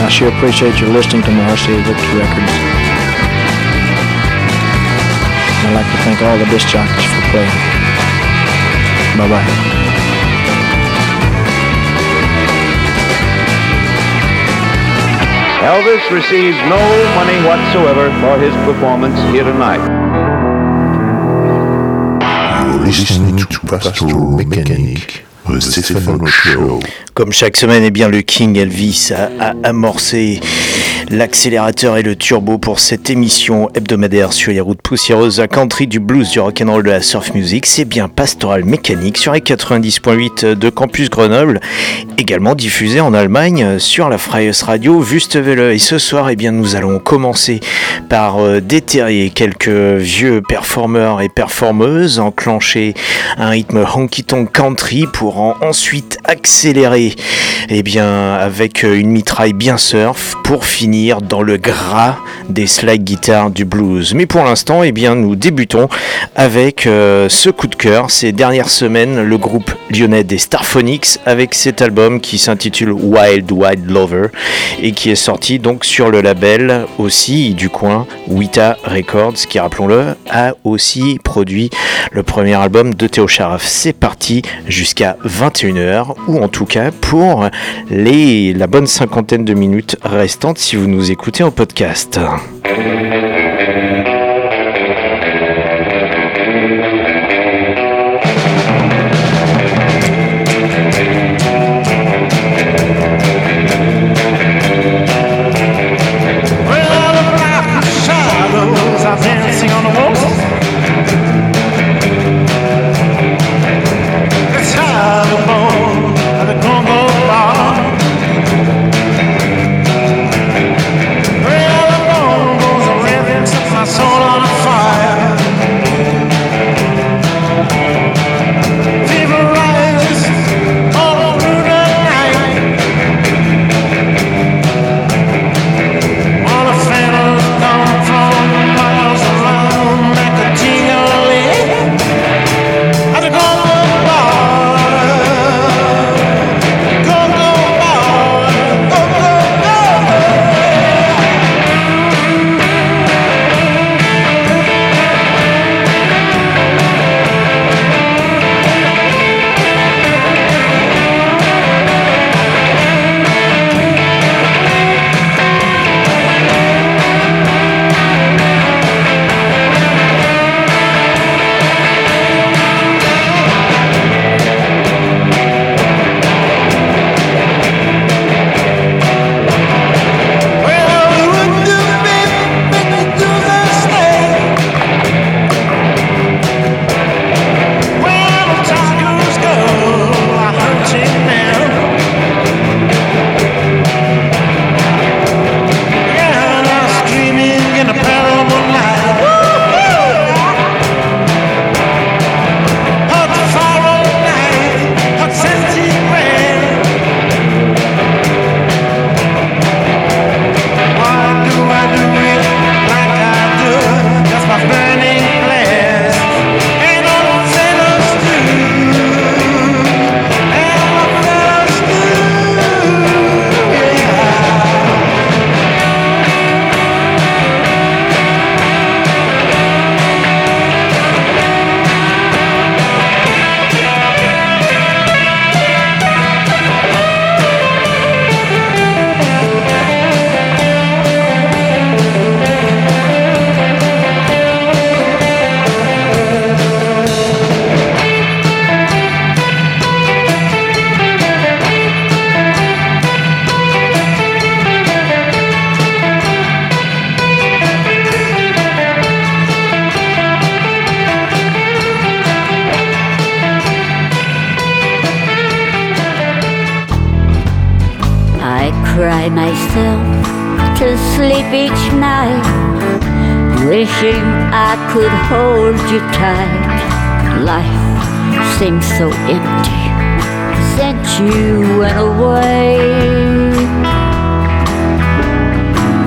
I sure appreciate your listening to my RCA Victor records. I'd like to thank all the disc jockeys for playing. Bye-bye. Elvis received no money whatsoever for his performance here tonight. You're listening to Pastoral Mechanic, the Stephen Show. Comme chaque semaine, eh bien, le King Elvis a, a amorcé l'accélérateur et le turbo pour cette émission hebdomadaire sur les routes poussiéreuses country du blues, du rock'n'roll, de la surf music. C'est bien Pastoral Mécanique sur les 90.8 de Campus Grenoble, également diffusé en Allemagne sur la Freies Radio Wüstewelle. Et ce soir, eh bien, nous allons commencer par euh, déterrer quelques vieux performeurs et performeuses, enclencher un rythme honky-tonk country pour en ensuite accélérer eh bien, avec une mitraille bien surf pour finir dans le gras des slide guitares du blues. Mais pour l'instant, eh bien, nous débutons avec euh, ce coup de cœur. Ces dernières semaines, le groupe lyonnais des Starphonics avec cet album qui s'intitule Wild Wild Lover et qui est sorti donc sur le label aussi du coin Wita Records qui, rappelons-le, a aussi produit le premier album de Théo Charaf. C'est parti jusqu'à 21h ou en tout cas pour les, la bonne cinquantaine de minutes restantes si vous nous écoutez en podcast. To sleep each night, wishing I could hold you tight. Life seems so empty since you went away.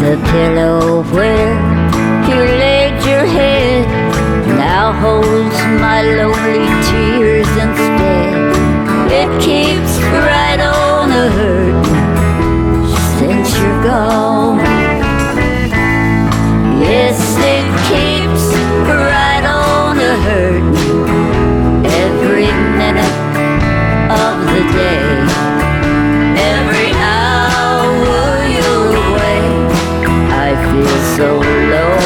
The pillow where you laid your head now holds my lonely tears instead. It keeps right on a hurt you're gone. Yes, it keeps right on a hurt every minute of the day. Every hour you're away, I feel so lonely,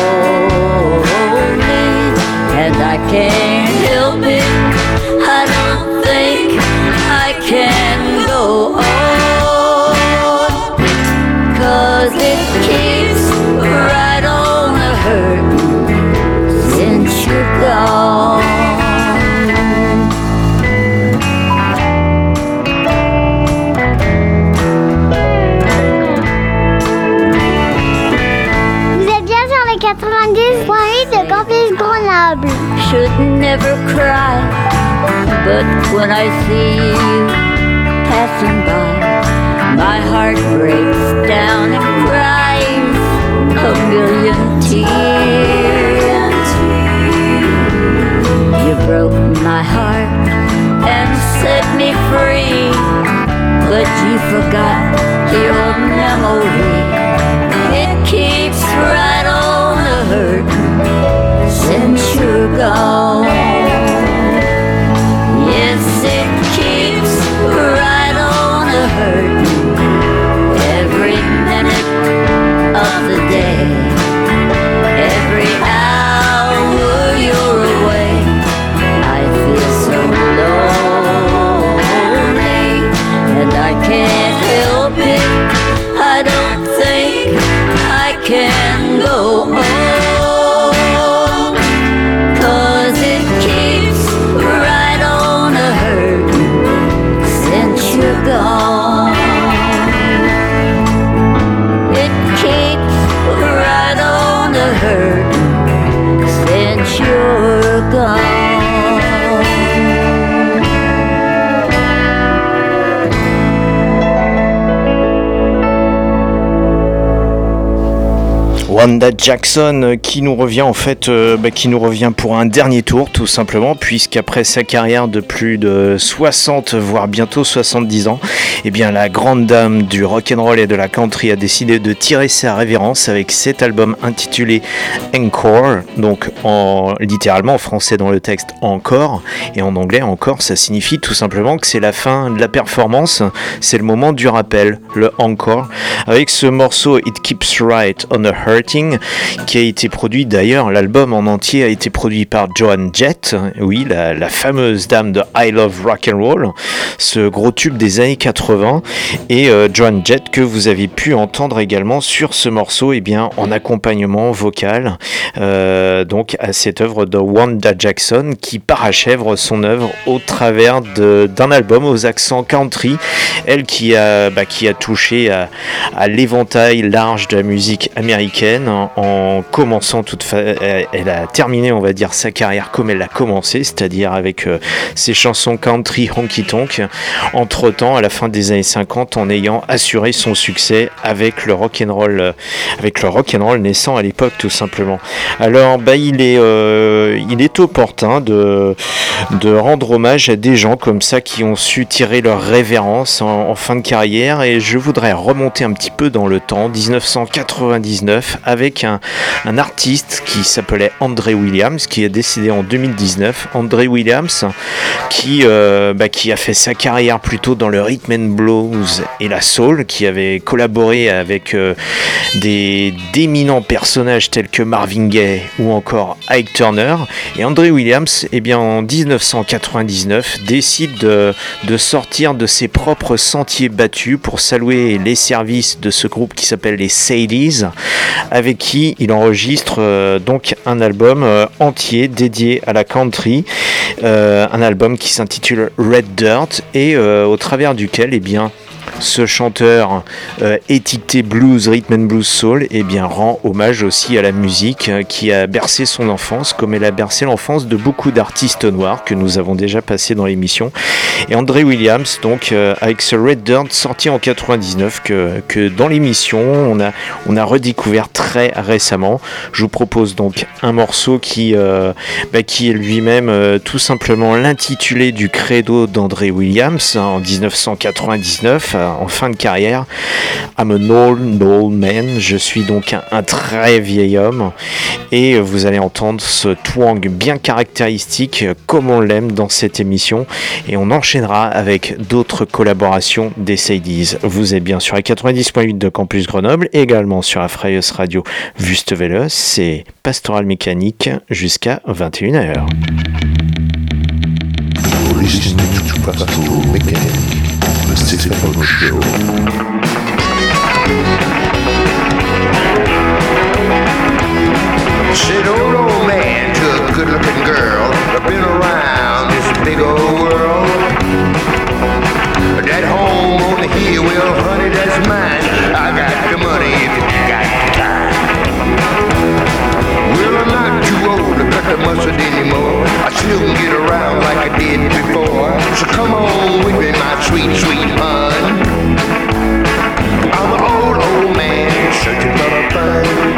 and I can't But when I see you passing by, my heart breaks down and cries a million tears. You broke my heart and set me free, but you forgot your memory. It keeps right on a hurt since you're gone. Wanda Jackson euh, qui nous revient en fait, euh, bah, qui nous revient pour un dernier tour tout simplement, puisqu'après sa carrière de plus de 60 voire bientôt 70 ans, eh bien la grande dame du rock and roll et de la country a décidé de tirer sa révérence avec cet album intitulé Encore, donc en littéralement en français dans le texte encore et en anglais encore, ça signifie tout simplement que c'est la fin de la performance, c'est le moment du rappel, le encore, avec ce morceau It Keeps Right on a Qui a été produit d'ailleurs, l'album en entier a été produit par Joan Jett, oui, la, fameuse dame de I Love Rock and Roll, ce gros tube des années 80, et euh, Joan Jett que vous avez pu entendre également sur ce morceau, et bien en accompagnement vocal, euh, donc à cette œuvre de Wanda Jackson qui parachèvre son œuvre au travers d'un album aux accents country, elle qui a, bah, qui a touché à l'éventail large de la musique américaine en, en commençant toute fa- elle, a terminé on va dire sa carrière comme elle l'a commencé c'est-à-dire avec euh, ses chansons country honky tonk. Entre temps à la fin des années 50 en ayant assuré son succès avec le rock and roll euh, avec le rock naissant à l'époque tout simplement. Alors bah il est euh, il est opportun de de rendre hommage à des gens comme ça qui ont su tirer leur révérence en, en fin de carrière. Et je voudrais remonter un petit peu dans le temps 1999 avec un, artiste qui s'appelait André Williams qui est décédé en 2019 André Williams qui, euh, bah, qui a fait sa carrière plutôt dans le rhythm and blues et la soul qui avait collaboré avec euh, d'éminents personnages tels que Marvin Gaye ou encore Ike Turner. Et André Williams eh bien en 1999 décide de, de sortir de ses propres sentiers battus pour saluer les services de ce groupe qui s'appelle les Sadies avec qui il enregistre euh, donc un album euh, entier dédié à la country euh, un album qui s'intitule Red Dirt et au travers duquel eh bien ce chanteur euh, étiqueté blues, rhythm and blues soul, eh bien rend hommage aussi à la musique euh, qui a bercé son enfance, comme elle a bercé l'enfance de beaucoup d'artistes noirs que nous avons déjà passé dans l'émission. Et André Williams, donc euh, avec ce Red Dirt sorti en 99 que, que dans l'émission on a, on a redécouvert très récemment. Je vous propose donc un morceau qui, bah, qui est lui-même tout simplement l'intitulé du credo d'André Williams hein, en 1999 en fin de carrière. I'm an old, old man. Je suis donc un, très vieil homme. Et vous allez entendre ce twang bien caractéristique, comme on l'aime dans cette émission. Et on enchaînera avec d'autres collaborations des Sadies. Vous êtes bien sur la 90.8 de Campus Grenoble, également sur la Freies Radio Wüstewelle. C'est Pastoral Mécanique jusqu'à 21h. Stefano Show. Said old old man to a good looking girl, I've been around this big old world. That home on the hill, well, honey, that's mine. I got the money if you got the time. Well, I'm not too old to cut the mustard anymore. I still can get I did before. So come on with me, my sweet, sweet hun. I'm an old, old man searching for a fun.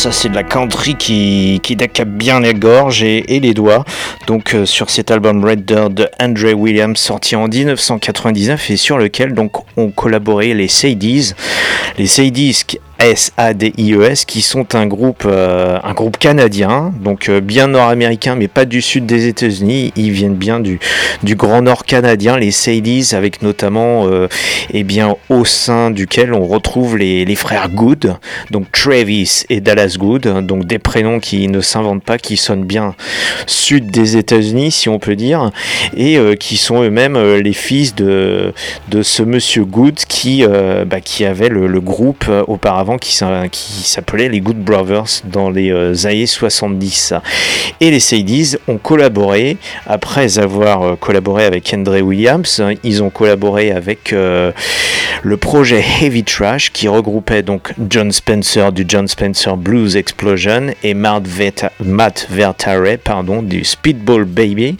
Ça c'est de la country qui, qui décape bien les gorges et, les doigts. Donc euh, sur cet album Red Dirt de Andre Williams sorti en 1999 et sur lequel donc ont collaboré les Sadies. Les Sadies S-A-D-I-E-S, qui sont un groupe, euh, un groupe canadien, donc euh, bien nord-américain, mais pas du sud des États-Unis. Ils viennent bien du, grand nord canadien, les Sadies, avec notamment, euh, eh bien, au sein duquel on retrouve les, frères Good, donc Travis et Dallas Good, donc des prénoms qui ne s'inventent pas, qui sonnent bien sud des États-Unis, si on peut dire, et qui sont eux-mêmes les fils de, de ce monsieur Good qui, bah, qui avait le groupe auparavant qui, s'appelait les Good Brothers dans les euh, années 70. Et les Sadies ont collaboré, après avoir euh, collaboré avec Andre Williams, ils ont collaboré avec euh, le projet Heavy Trash qui regroupait donc John Spencer du John Spencer Blues Explosion et Matt, Vertare du Speedball Baby.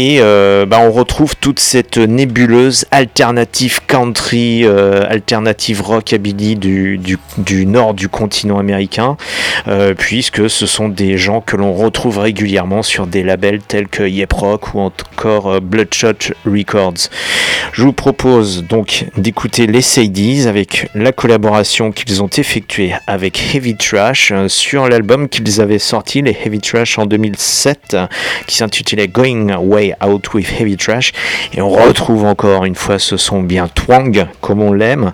Et bah, on retrouve toute cette nébuleuse alternative country, alternative rockabilly du, du, du nord du continent américain, euh, puisque ce sont des gens que l'on retrouve régulièrement sur des labels tels que Yep Rock ou encore euh, Bloodshot Records. Je vous propose donc d'écouter les Sadies avec la collaboration qu'ils ont effectuée avec Heavy Trash euh, sur l'album qu'ils avaient sorti, les Heavy Trash en 2007, qui s'intitulait Going Away Out with Heavy Trash. Et on retrouve encore une fois ce son bien twang, comme on l'aime,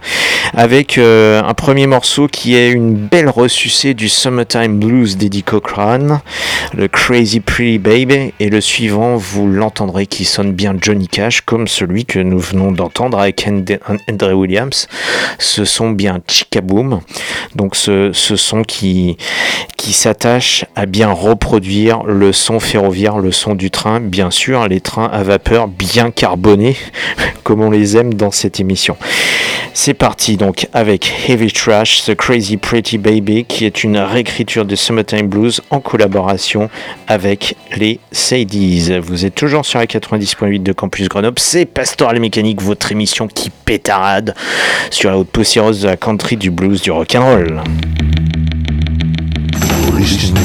avec euh, un premier morceau qui est une belle ressucée du Summertime Blues d'Eddie Cochran, le Crazy Pretty Baby, et le suivant, vous l'entendrez, qui sonne bien Johnny Cash, comme celui que nous venons d'entendre avec Andrew Williams. Ce son bien Chicaboom, donc ce, ce son qui, qui s'attache à bien reproduire le son ferroviaire, le son du train, bien sûr, les trains à vapeur bien carbonés, comme on les aime dans cette émission. C'est parti donc avec Heavy Trash, The Crazy Pretty Baby, qui est une réécriture de Summertime Blues en collaboration avec les Sadies. Vous êtes toujours sur la 90.8 de Campus Grenoble, c'est Pastoral Mécanique, votre émission qui pétarade sur la haute poussiéreuse de la country, du blues, du rock'n'roll. listening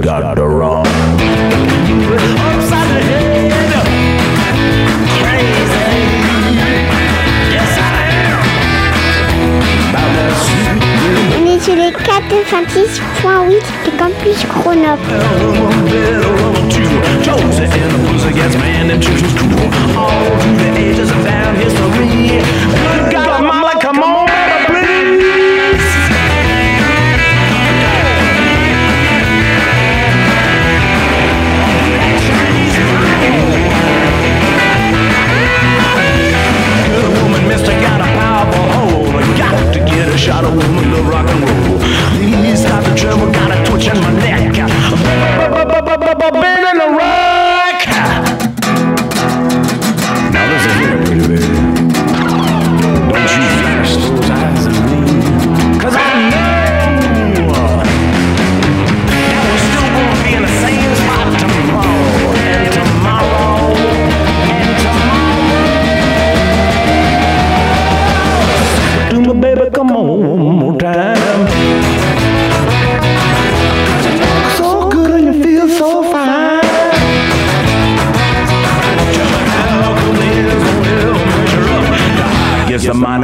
got the wrong. Upside the head. Crazy. Yes, I am. About that sweet little On est sur les 426.8 de Campus Grenoble. Josie and get a woman to rock and roll.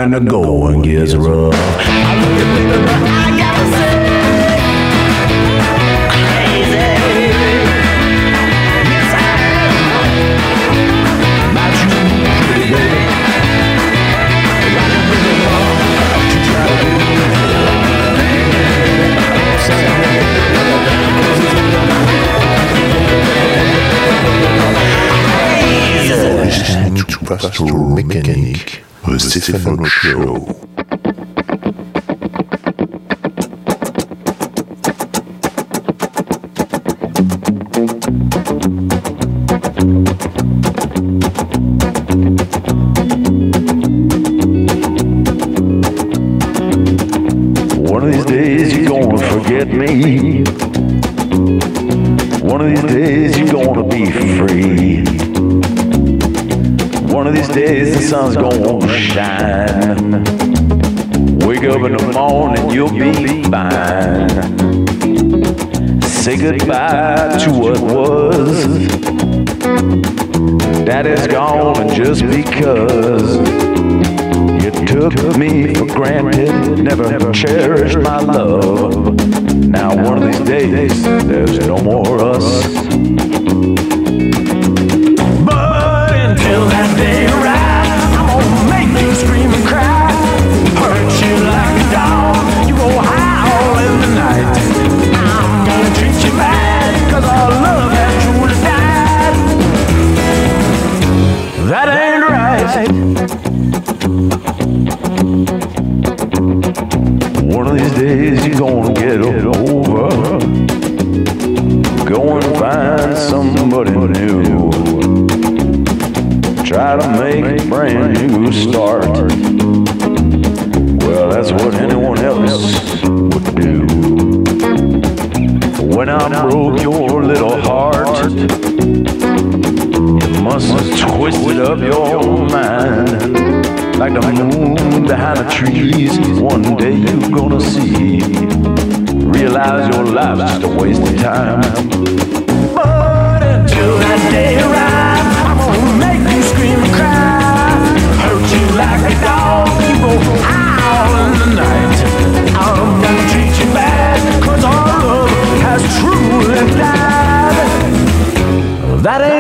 Gets the mind and the go and gets rough. Infinite Show. Get over. Go and find somebody new. Try to make a brand new start. Well, that's what anyone else would do. When I broke your little heart, you must have twisted up your mind. Like the moon behind the trees, one day you're gonna see. Realize your life's just a waste of time. But until that day arrives, I'm gonna make you scream and cry. Hurt you like a dog, you go howl in the night. I'm gonna treat you bad, cause our love has truly died. That ain't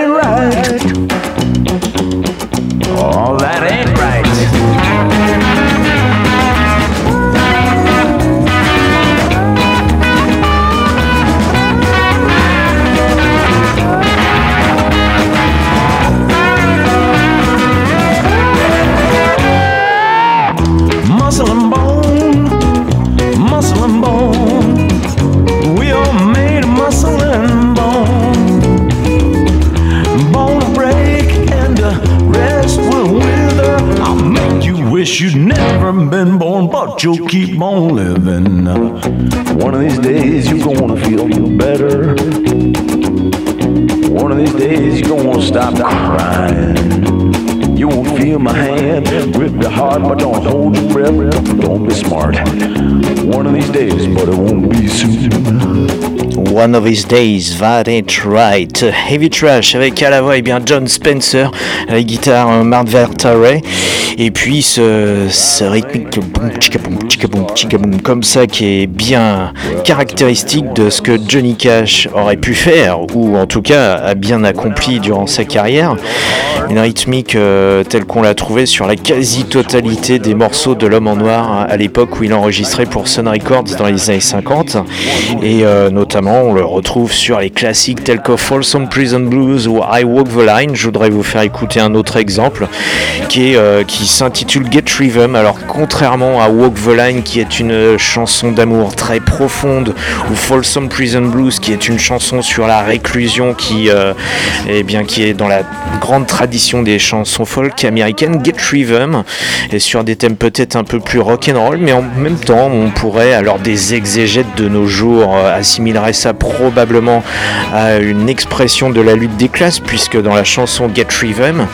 wish you'd never been born, but you'll keep on living. One of these days you're gonna feel better. One of these days you're gonna stop crying. You won't feel my hand, grip your heart, but don't hold your breath. Don't be smart. One of these days, but it won't be soon. One of these days, that ain't right. Heavy Trash avec à la voix eh bien John Spencer, la guitare euh, Mark Vertare, et puis ce, rythmique comme ça qui est bien caractéristique de ce que Johnny Cash aurait pu faire, ou en tout cas a bien accompli durant sa carrière. Une rythmique euh, telle qu'on l'a trouvée sur la quasi-totalité des morceaux de l'homme en noir hein, à l'époque où il enregistrait pour Sun Records dans les années 50, et euh, notamment on le retrouve sur les classiques tels que Folsom Prison Blues ou I Walk the Line. Je voudrais vous faire écouter un autre exemple qui, est, euh, qui s'intitule Get Rhythm. Alors contrairement à Walk the Line qui est une chanson d'amour très profonde ou Folsom Prison Blues qui est une chanson sur la réclusion qui, euh, eh bien, qui est dans la grande tradition des chansons folk américaines, Get Rhythm est sur des thèmes peut-être un peu plus rock'n'roll mais en même temps on pourrait alors des exégètes de nos jours euh, assimileraient ça probablement à une expression de la lutte des classes, puisque dans la chanson Get Rhythm,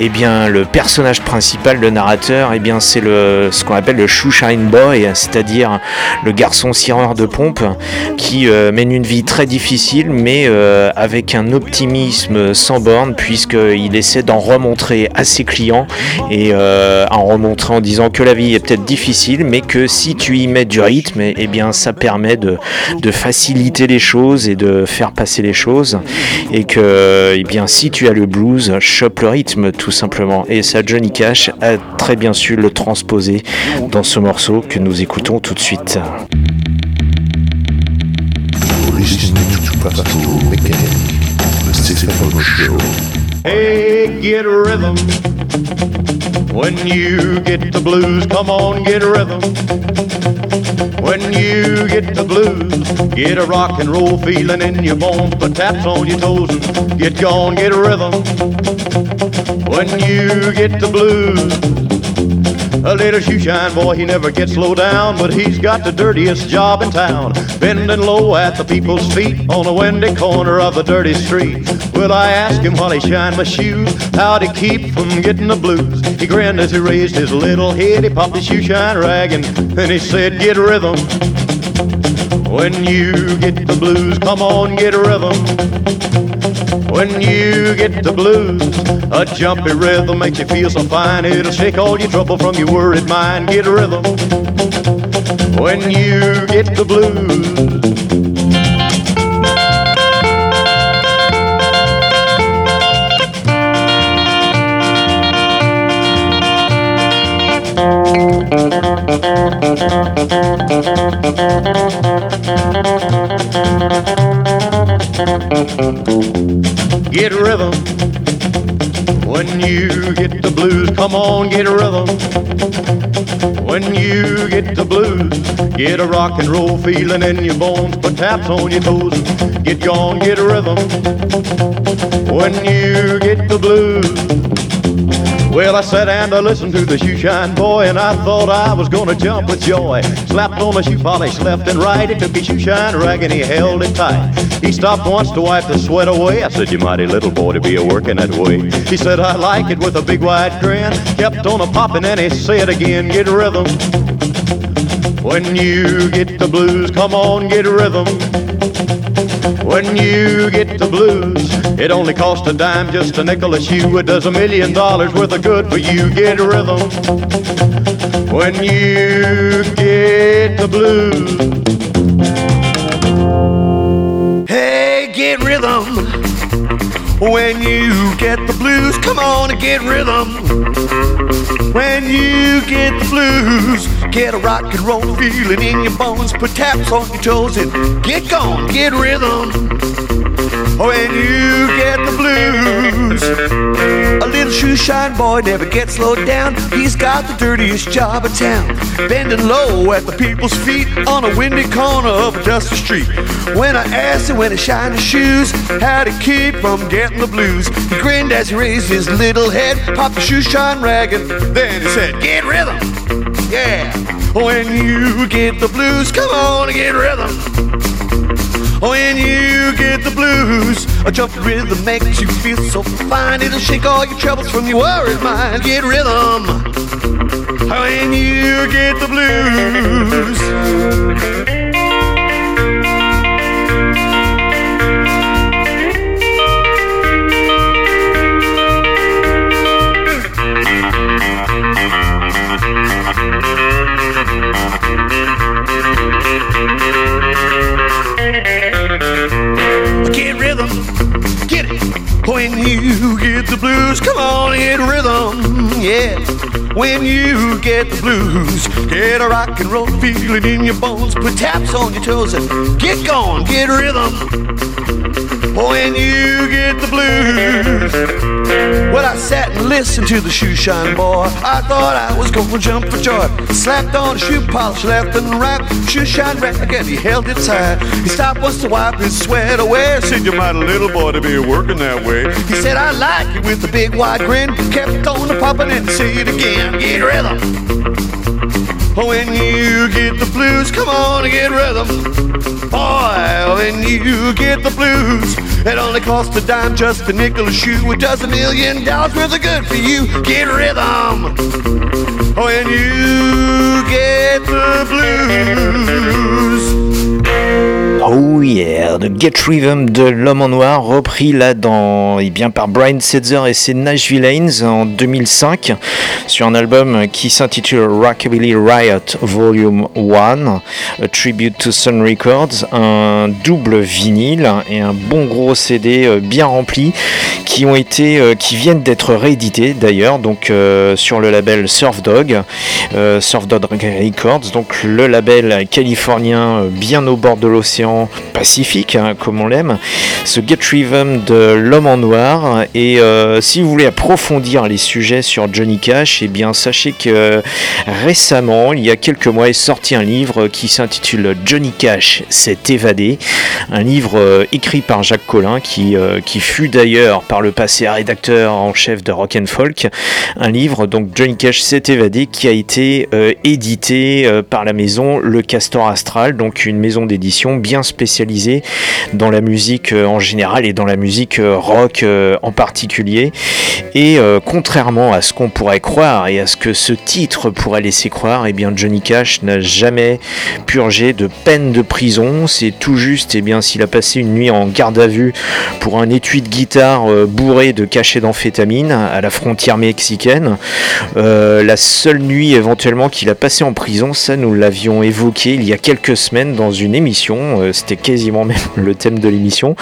eh bien, le personnage principal, le narrateur, eh bien, c'est le, ce qu'on appelle le shoeshine boy, c'est-à-dire le garçon cireur de pompe qui euh, mène une vie très difficile, mais euh, avec un optimisme sans borne, puisqu'il essaie d'en remontrer à ses clients et euh, en remontrant en disant que la vie est peut-être difficile, mais que si tu y mets du rythme, eh bien, ça permet de, de faciliter les choses et de faire passer les choses. Et que eh bien si tu as le blues chope le rythme tout simplement. Et ça Johnny Cash a très bien su le transposer dans ce morceau que nous écoutons tout de suite. When you get the blues, come on, get a rhythm. When you get the blues, get a rock and roll feeling in your bones, put taps on your toes and get gone, get a rhythm. When you get the blues, a little shoeshine boy, he never gets low down, but he's got the dirtiest job in town. Bending low at the people's feet on a windy corner of a dirty street. Well, I asked him while he shined my shoes, how to keep from getting the blues? He grinned as he raised his little head, he popped his shoeshine rag, and then he said, Get rhythm. When you get the blues, come on, get a rhythm. When you get the blues, a jumpy rhythm makes you feel so fine. It'll shake all your trouble from your worried mind. Get a rhythm. When you get the blues. Get rhythm When you get the blues, come on, get a rhythm. When you get the blues, get a rock and roll feeling in your bones, put taps on your toes, get gone, get a rhythm. When you get the blues. Well, I sat and I listened to the shoe shine boy, and I thought I was gonna jump with joy. Slapped on the shoe polish left and right. He took his shoe shine rag and he held it tight. He stopped once to wipe the sweat away. I said, You mighty little boy to be a working that way. He said, I like it with a big wide grin. Kept on a popping and he said again, Get rhythm. When you get the blues, come on, get rhythm. When you get the blues, it only costs a dime, just a nickel a shoe. It does a million dollars worth of good for you. Get rhythm. When you get the blues. Get rhythm. When you get the blues, come on and get rhythm. When you get the blues, get a rock and roll feeling in your bones, put taps on your toes and get gone, get rhythm. Oh, when you get the blues, a little shoe shine boy never gets slowed down. He's got the dirtiest job in town, bending low at the people's feet on a windy corner of a dusty street. When I asked him when he shined his shoes, how to keep from getting the blues, he grinned as he raised his little head, popped the shoe shine rag, and then he said, "Get rhythm, yeah." Oh, when you get the blues, come on and get rhythm. When you get the blues, a jumping rhythm makes you feel so fine. It'll shake all your troubles from your worried mind. Get rhythm. When you get the blues. When you get the blues, come on, get rhythm, yeah. When you get the blues, get a rock and roll feeling in your bones, put taps on your toes and get going, get rhythm. When you get the blues. Well, I sat and listened to the shoe shine boy. I thought I was gonna jump for joy. Slapped on the shoe polish left and right. Shoe shine rag and he held it tight. He stopped once to wipe his sweat away. Said, You mighty little boy to be working that way. He said, I like it with a big wide grin. Kept on the popping and say it again. Get rhythm. When you get the blues, come on and get rhythm. Boy, when you get the blues, it only costs a dime, just a nickel a shoe. It does a million dollars worth of good for you. Get rhythm. Oh, when you get the blues. Oh yeah, The Get Rhythm de l'homme en noir, repris là dans, eh bien, par Brian Setzer et ses Nashville Lanes en 2005 sur un album qui s'intitule Rockabilly Riot Volume 1, a tribute to Sun Records, un double vinyle et un bon gros CD euh, bien rempli qui ont été, euh, qui viennent d'être réédités d'ailleurs, donc euh, sur le label Surf Dog, Surf Dog Records, donc le label californien bien au bord de l'océan Pacifique, hein, comme on l'aime, ce Get Rhythm de l'homme en noir. Et euh, si vous voulez approfondir les sujets sur Johnny Cash, eh bien sachez que récemment, il y a quelques mois, est sorti un livre qui s'intitule Johnny Cash s'est évadé, un livre euh, écrit par Jacques Collin qui, euh, qui fut d'ailleurs par le passé rédacteur en chef de Rock and Folk, un livre donc Johnny Cash s'est évadé qui a été édité par la maison Le Castor Astral, donc une maison d'édition bien spécialisée dans la musique euh, en général et dans la musique euh, rock euh, en particulier. Et contrairement à ce qu'on pourrait croire et à ce que ce titre pourrait laisser croire, eh bien Johnny Cash n'a jamais purgé de peine de prison. C'est tout juste, eh bien s'il a passé une nuit en garde à vue pour un étui de guitare bourré de cachets d'amphétamine à la frontière mexicaine. La seule nuit éventuellement qu'il a passé en prison, ça nous l'avions évoqué il y a quelques semaines dans une émission. C'était quasiment même le thème de l'émission,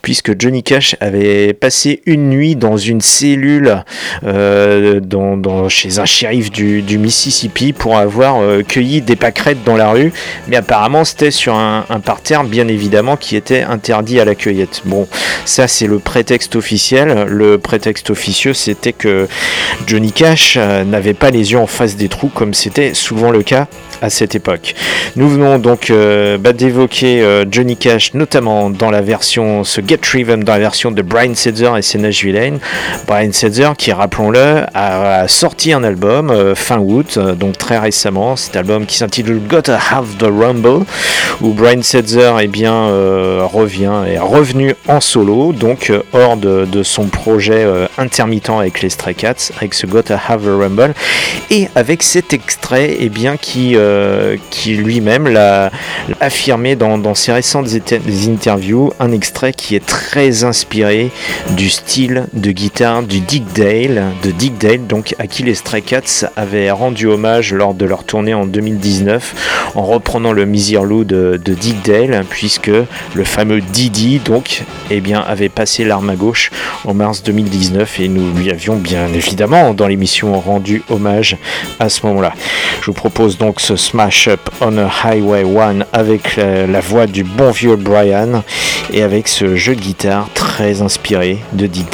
puisque Johnny Cash avait passé une nuit dans une cellule euh, dans, chez un shérif du, Mississippi pour avoir euh, cueilli des pâquerettes dans la rue, mais apparemment c'était sur un, parterre bien évidemment qui était interdit à la cueillette. Bon, ça c'est le prétexte officiel. Le prétexte officieux c'était que Johnny Cash euh, n'avait pas les yeux en face des trous comme c'était souvent le cas à cette époque. Nous venons donc bah, d'évoquer Johnny Cash, notamment dans la version, ce Get Driven, dans la version de Brian Setzer et Senna Villain. Brian Setzer, qui rappelons-le, a, sorti un album euh, fin août, euh, donc très récemment, cet album qui s'intitule Gotta Have the Rumble, où Brian Setzer eh bien, euh, revient, est revenu en solo, donc euh, hors de, son projet euh, intermittent avec les Stray Cats, avec ce Gotta Have a Rumble, et avec cet extrait eh bien, qui, euh, qui lui-même l'a affirmé dans, dans ses récentes interviews, un extrait qui est très inspiré du style de guitare du Dick Dale, de Dick Dale, donc à qui les Stray Cats avaient rendu hommage lors de leur tournée en 2019 en reprenant le Miserlou de, de Dick Dale, puisque le fameux Didi donc eh bien, avait passé l'arme à gauche en mars 2019 et nous lui avions bien évidemment dans l'émission rendu hommage à ce moment-là. Je vous propose donc ce Smash Up on a Highway 1 avec la, la voix du bon vieux Brian et avec ce jeu de guitare très inspiré de Dick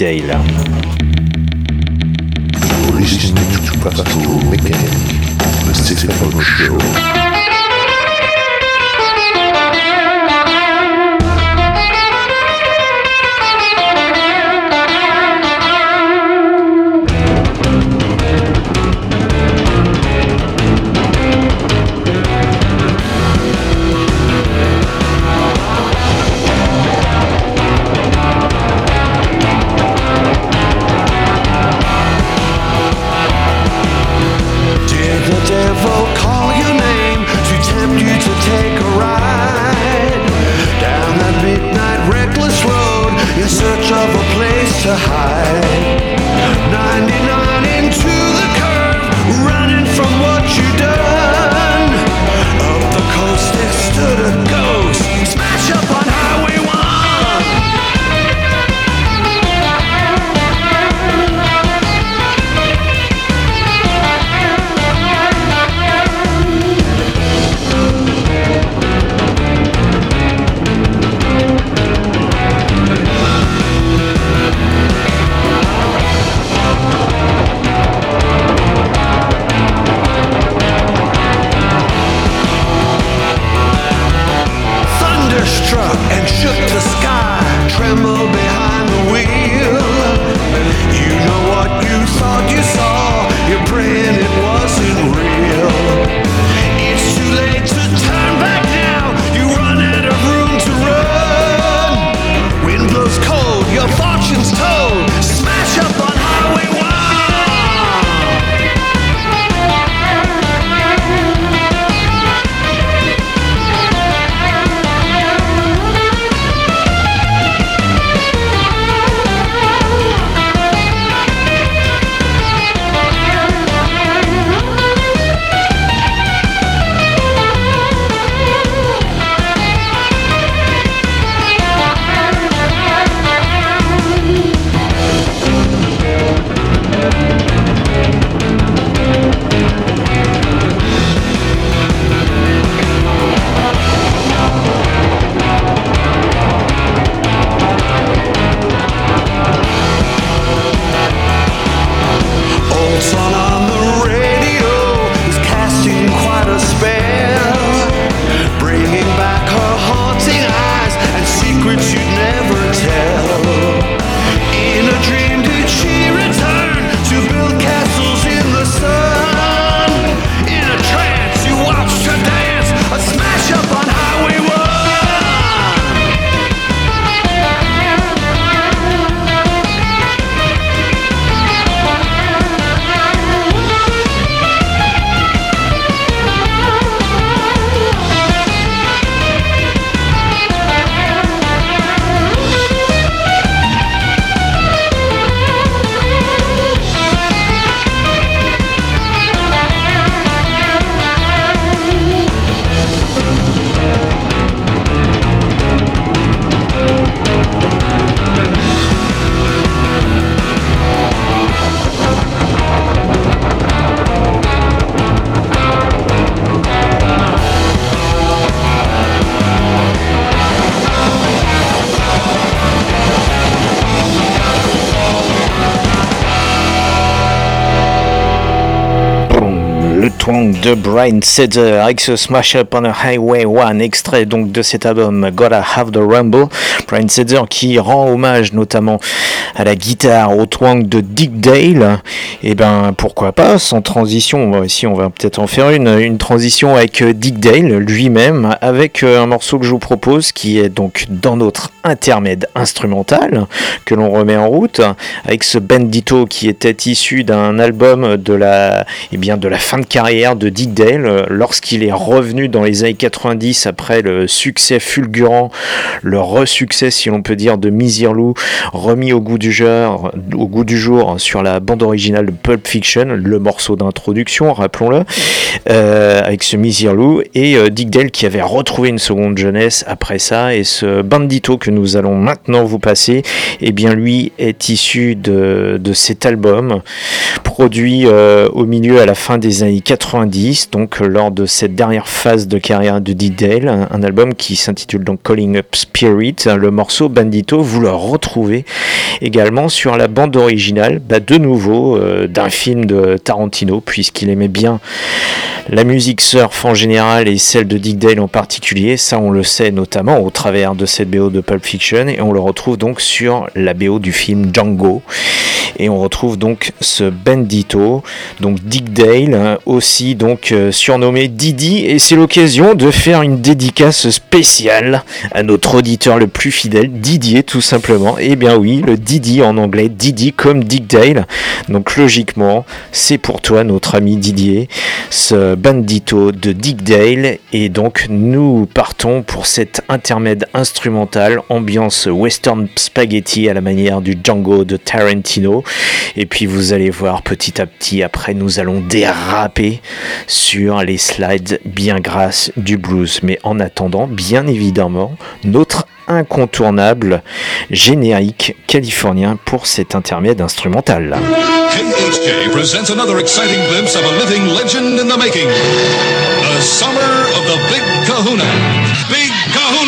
De Brian Setzer avec ce Smash Up on a Highway 1, extrait donc de cet album Gotta Have the Rumble. Brian Setzer qui rend hommage notamment à la guitare, au twang de Dick Dale. Et ben pourquoi pas, sans transition, ici on va peut-être en faire une, une transition avec Dick Dale lui-même, avec un morceau que je vous propose qui est donc dans notre intermède instrumental que l'on remet en route, avec ce Bandito qui était issu d'un album de la, eh bien, de la fin de carrière de Dick Dale, euh, lorsqu'il est revenu dans les années 90 après le succès fulgurant, le re-succès si l'on peut dire de Lou, remis au goût du jour, au goût du jour sur la bande originale de Pulp Fiction, le morceau d'introduction, rappelons-le, euh, avec ce Lou et euh, Dick Dale qui avait retrouvé une seconde jeunesse après ça, et ce Bandito que nous allons maintenant vous passer, eh bien lui est issu de, de cet album produit au milieu à la fin des années 90, donc lors de cette dernière phase de carrière de D-Dale, un, album qui s'intitule donc Calling Up Spirit. Le morceau Bandito, vous le retrouvez également sur la bande originale, bah, de nouveau euh, d'un film de Tarantino, puisqu'il aimait bien la musique surf en général et celle de Dick Dale en particulier. Ça, on le sait notamment au travers de cette BO de Pulp Fiction, et on le retrouve donc sur la BO du film Django. Et on retrouve donc ce Bandito, donc Dick Dale, hein, aussi donc euh, surnommé Didi, et c'est l'occasion de faire une dédicace spéciale à notre auditeur le plus fidèle, Didier tout simplement. Et eh bien oui, le Didi en anglais, Didi comme Dick Dale. Donc logiquement, c'est pour toi notre ami Didier, ce Bandito de Dick Dale. Et donc nous partons pour cet intermède instrumental, ambiance western spaghetti à la manière du Django de Tarantino. Et puis vous allez voir petit à petit, après nous allons déraper sur les slides bien grasses du blues. Mais en attendant, bien évidemment, notre incontournable générique californien pour cet intermède instrumental. KHJ presents another exciting glimpse of a living legend in the making. The summer of the Kahuna!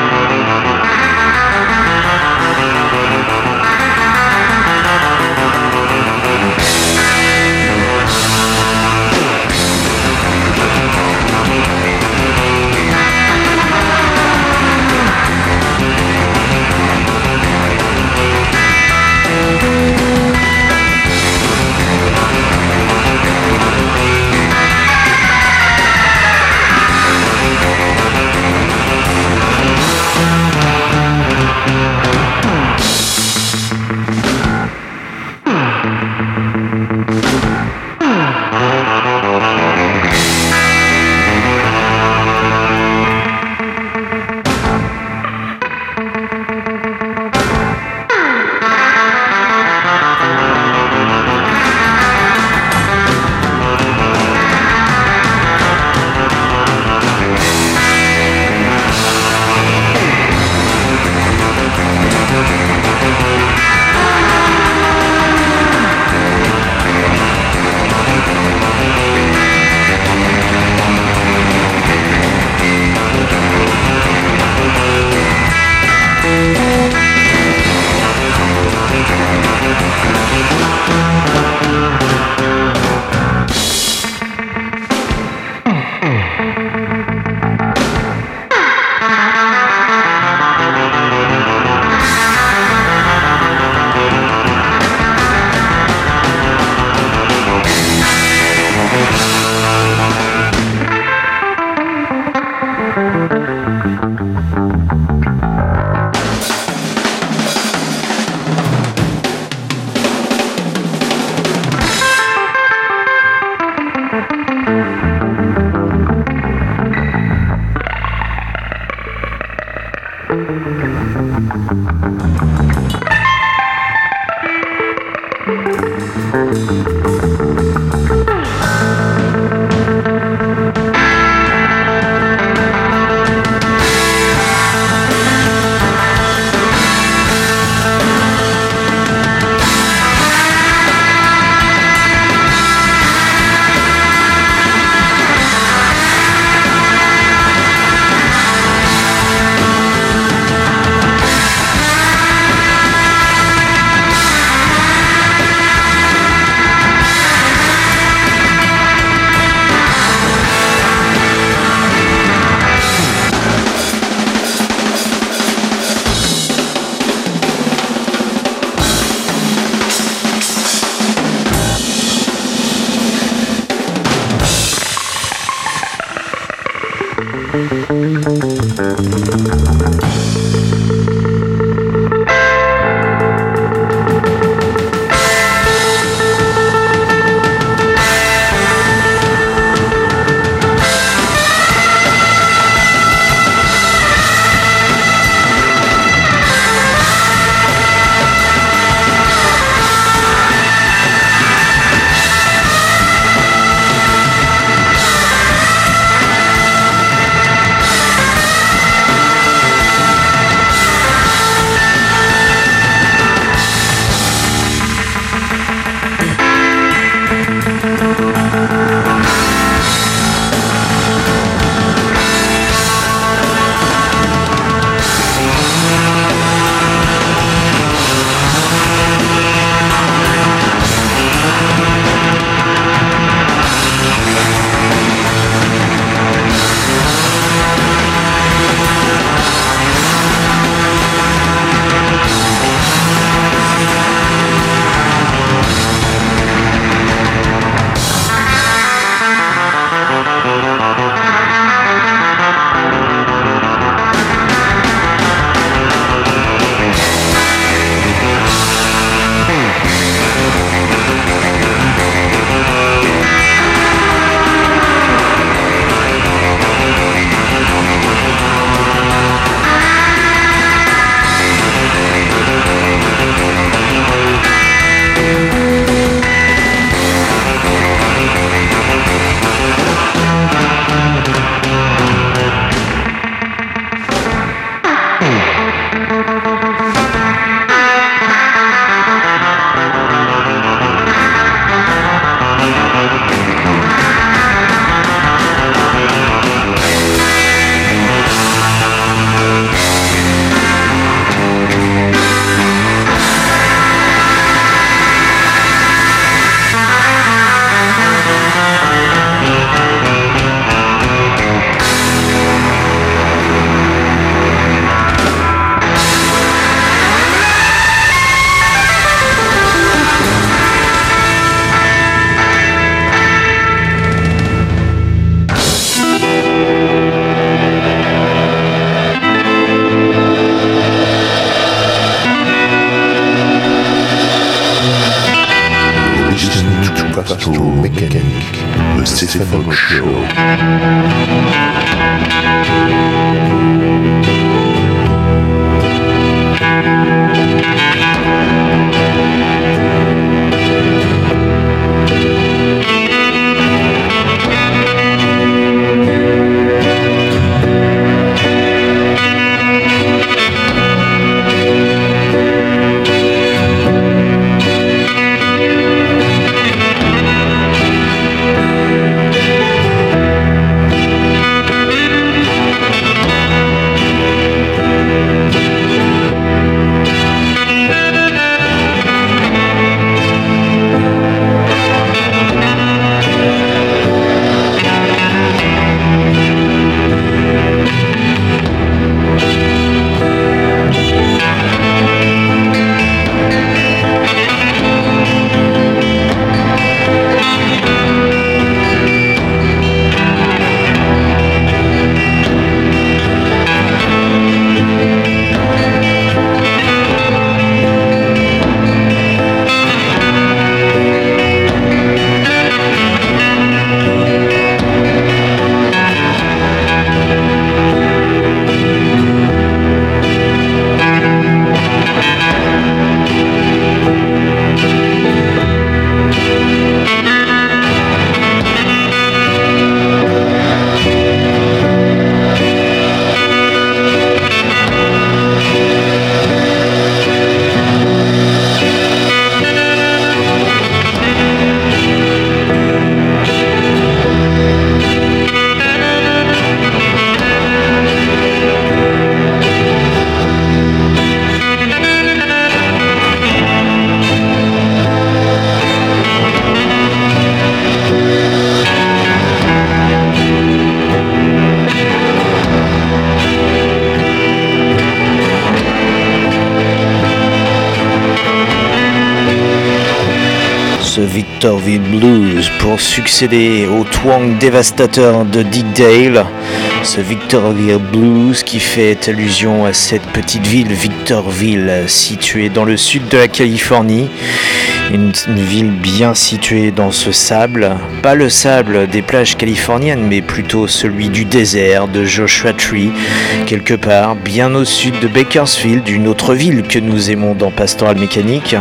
Thank you. Victorville Blues pour succéder au twang dévastateur de Dick Dale ce Victorville Blues qui fait allusion à cette petite ville, Victorville, située dans le sud de la Californie. Une, ville bien située dans ce sable, pas le sable des plages californiennes, mais plutôt celui du désert de Joshua Tree, quelque part bien au sud de Bakersfield, une autre ville que nous aimons dans Pastoral Mécanique.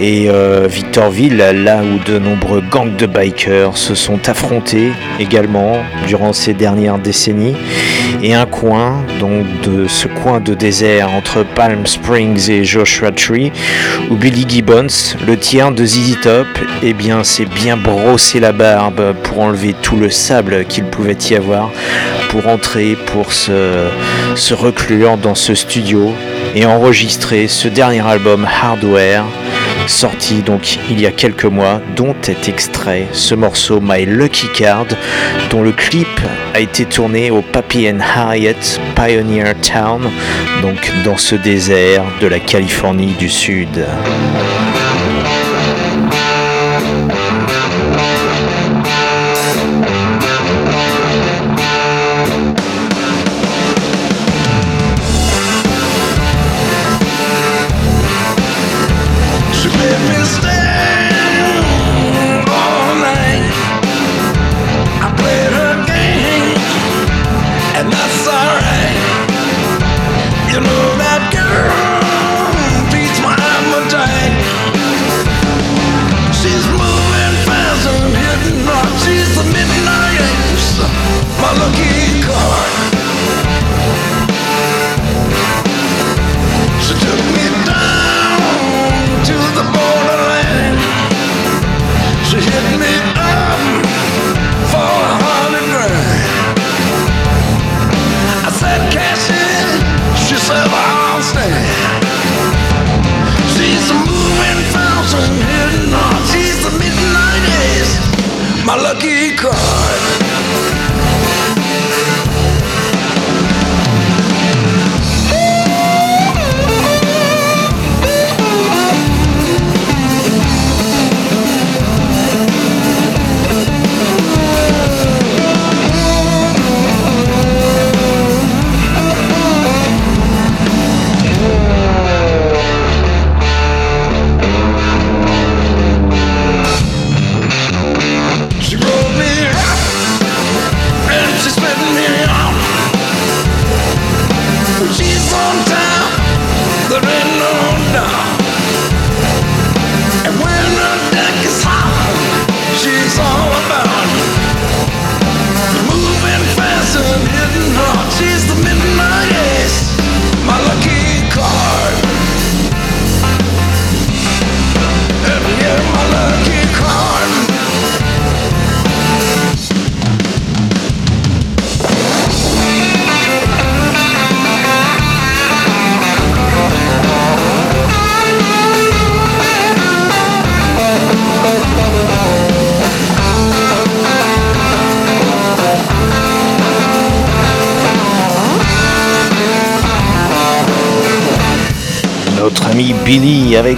Et euh, Victorville, là où de nombreux gangs de bikers se sont affrontés également durant ces dernières décennies. Et un coin, donc de ce coin de désert entre Palm Springs et Joshua Tree, où Billy Gibbons, le tiers de ZZ Top, eh bien s'est bien brossé la barbe pour enlever tout le sable qu'il pouvait y avoir, pour entrer, pour se, se reclure dans ce studio et enregistrer ce dernier album Hardware sorti donc il y a quelques mois, dont est extrait ce morceau My Lucky Card, dont le clip a été tourné au Papi and Harriet Pioneer Town, donc dans ce désert de la Californie du Sud.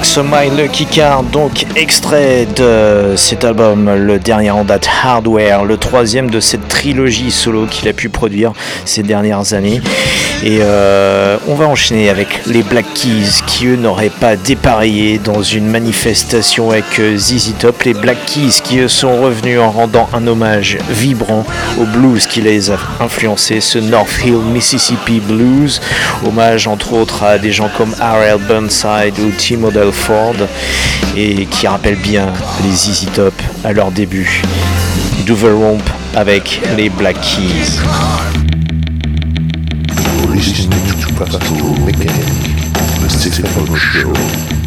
Avec My Lucky Card, donc extrait de cet album, le dernier en date Hardware, le troisième de cette trilogie solo qu'il a pu produire ces dernières années. Et euh, on va enchaîner avec les Black Keys qui eux n'auraient pas dépareillé dans une manifestation avec euh, ZZ Top. Les Black Keys qui eux sont revenus en rendant un hommage vibrant au blues qui les a influencés, ce North Hill Mississippi Blues. Hommage entre autres à des gens comme R.L. Burnside ou T. Model Ford et qui rappelle bien les ZZ Top à leur début. Romp avec les Black Keys. Listening to Pastoral Mechanic, the Stefano Show.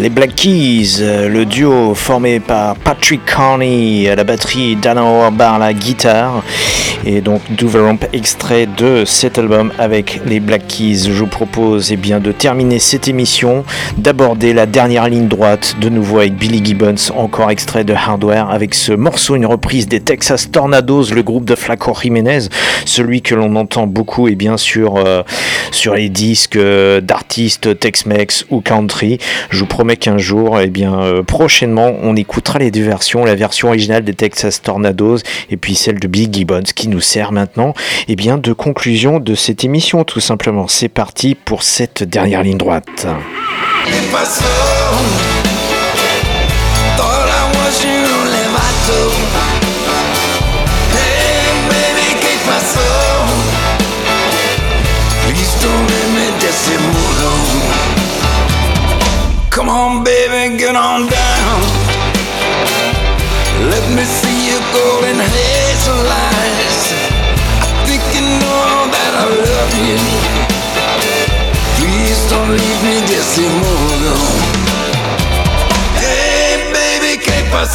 Les Black Keys, euh, le duo formé par Patrick Carney à la batterie, Dana Auerbach à la guitare. Et donc Ramp extrait de cet album avec les Black Keys. Je vous propose eh bien, de terminer cette émission, d'aborder la dernière ligne droite, de nouveau avec Billy Gibbons, encore extrait de Hardware, avec ce morceau, une reprise des Texas Tornadoes, le groupe de Flaco Jiménez, celui que l'on entend beaucoup et bien sûr euh, sur les disques euh, d'artistes Tex-Mex ou country. Je vous promets qu'un jour, eh bien euh, prochainement, on écoutera les deux versions, la version originale des Texas Tornadoes et puis celle de Billy Gibbons qui nous sert maintenant eh bien, de conclusion de cette émission tout simplement. C'est parti pour cette dernière ligne droite.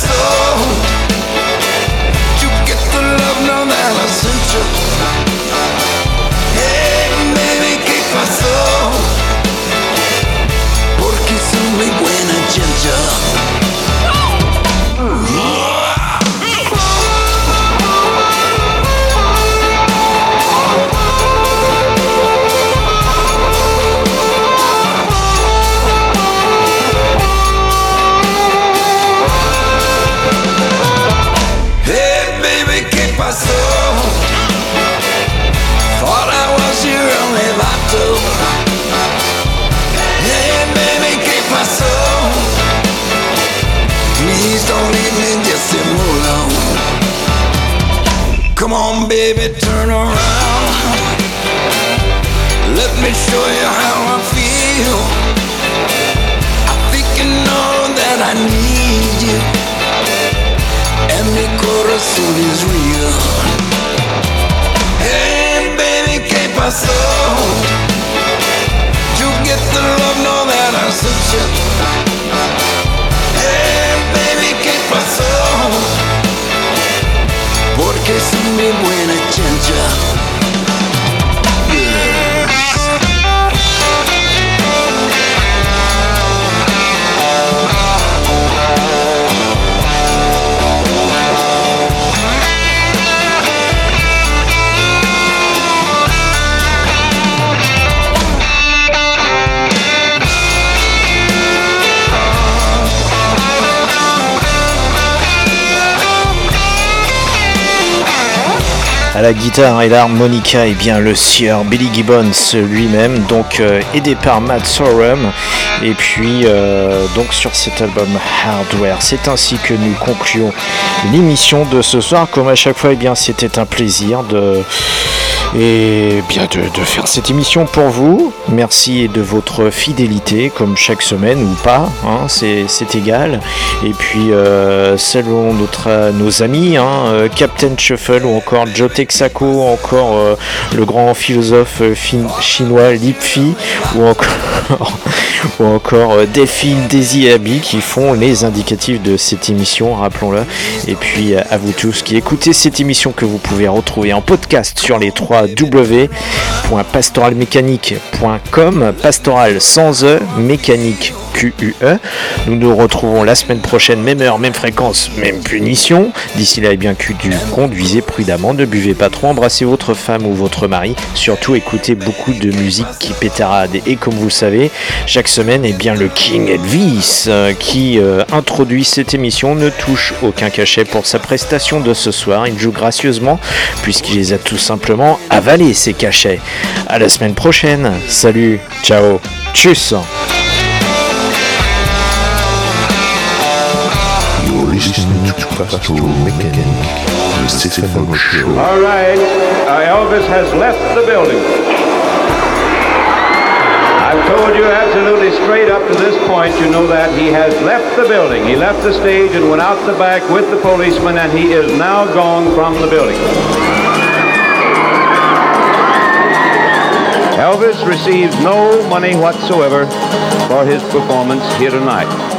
Baby, show you how I feel. I think you know that I need you. And mi corazón is real. Hey, baby, ¿qué pasó? You get the love, know that I sent you. Hey, baby, ¿qué pasó? porque soy mi buena chancha. À la guitare et l'harmonica, et bien le sieur Billy Gibbons lui-même, donc euh, aidé par Matt Sorum, et puis euh, donc sur cet album Hardware. C'est ainsi que nous concluons l'émission de ce soir. Comme à chaque fois, et eh bien c'était un plaisir de et bien de, faire cette émission pour vous. Merci de votre fidélité, comme chaque semaine ou pas, hein, c'est égal. Et puis euh, notre, nos amis, hein, euh, Captain Shuffle ou encore Joe Texaco, encore euh, le grand philosophe chinois Lipfi ou encore, ou encore Daisy Abby qui font les indicatifs de cette émission, rappelons-le. Et puis à vous tous qui écoutez cette émission que vous pouvez retrouver en podcast sur les trois www.pastoralmécanique.com, pastoral sans E, mécanique QUE. Nous nous retrouvons la semaine prochaine, même heure, même fréquence, même punition. D'ici là, et eh bien que du conduisez prudemment, ne buvez pas trop, embrassez votre femme ou votre mari. Surtout, écoutez beaucoup de musique qui pétarade. Et comme vous le savez, chaque semaine, et eh bien le King Elvis euh, qui euh, introduit cette émission ne touche aucun cachet pour sa prestation de ce soir. Il joue gracieusement puisqu'il les a tout simplement avalés ses cachets. À la semaine prochaine. Salut, ciao, tchuss. All right, Elvis has left the building. I've told you absolutely straight up to this point, you know that he has left the building. He left the stage and went out the back with the policeman, and he is now gone from the building. Elvis receives no money whatsoever for his performance here tonight.